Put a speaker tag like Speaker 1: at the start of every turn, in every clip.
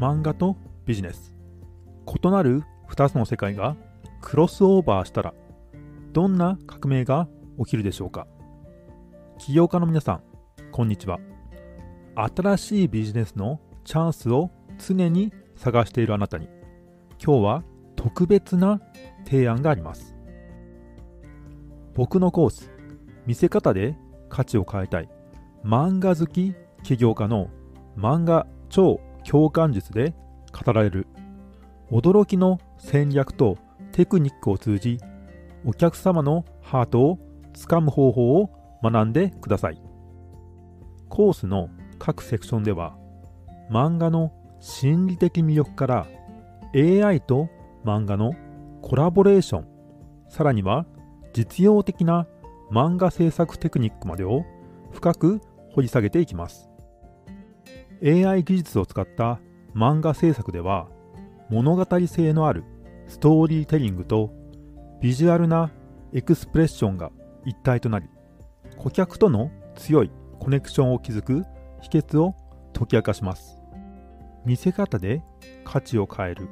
Speaker 1: 漫画とビジネス。異なる2つの世界がクロスオーバーしたらどんな革命が起きるでしょうか？起業家の皆さんこんにちは。新しいビジネスのチャンスを常に探しているあなたに今日は特別な提案があります。僕のコース見せ方で価値を変えたい。漫画好き起業家の漫画超共感術で語られる。驚きの戦略とテクニックを通じお客様のハートをつかむ方法を学んでください。コースの各セクションでは漫画の心理的魅力から AI と漫画のコラボレーションさらには実用的な漫画制作テクニックまでを深く掘り下げていきます。AI 技術を使った漫画制作では物語性のあるストーリーテリングとビジュアルなエクスプレッションが一体となり顧客との強いコネクションを築く秘訣を解き明かします。見せ方で価値を変える。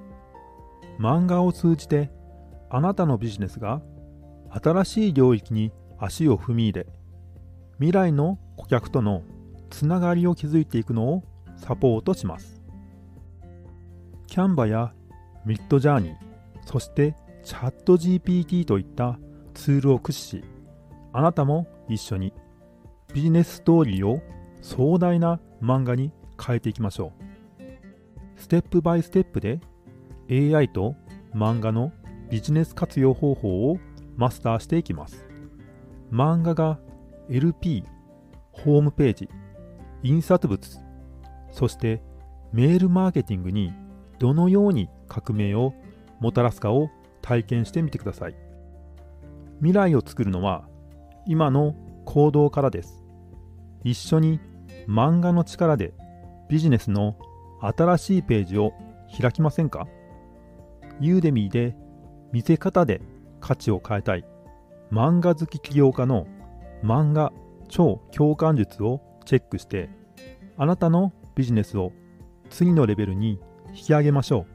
Speaker 1: 漫画を通じてあなたのビジネスが新しい領域に足を踏み入れ未来の顧客とのつながりを築いていくのをサポートします。キャンバやミッドジャーニーそしてチャット GPT といったツールを駆使しあなたも一緒にビジネスストーリーを壮大な漫画に変えていきましょう。ステップバイステップで AI と漫画のビジネス活用方法をマスターしていきます。漫画が LP ホームページ印刷物そしてメールマーケティングにどのように革命をもたらすかを体験してみてください。未来を作るのは今の行動からです。一緒に漫画の力でビジネスの新しいページを開きませんか？ユーデミーで見せ方で価値を変えたい。漫画好き起業家の漫画超共感術をチェックしてあなたのビジネスを次のレベルに引き上げましょう。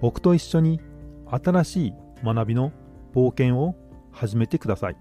Speaker 1: 僕と一緒に新しい学びの冒険を始めてください。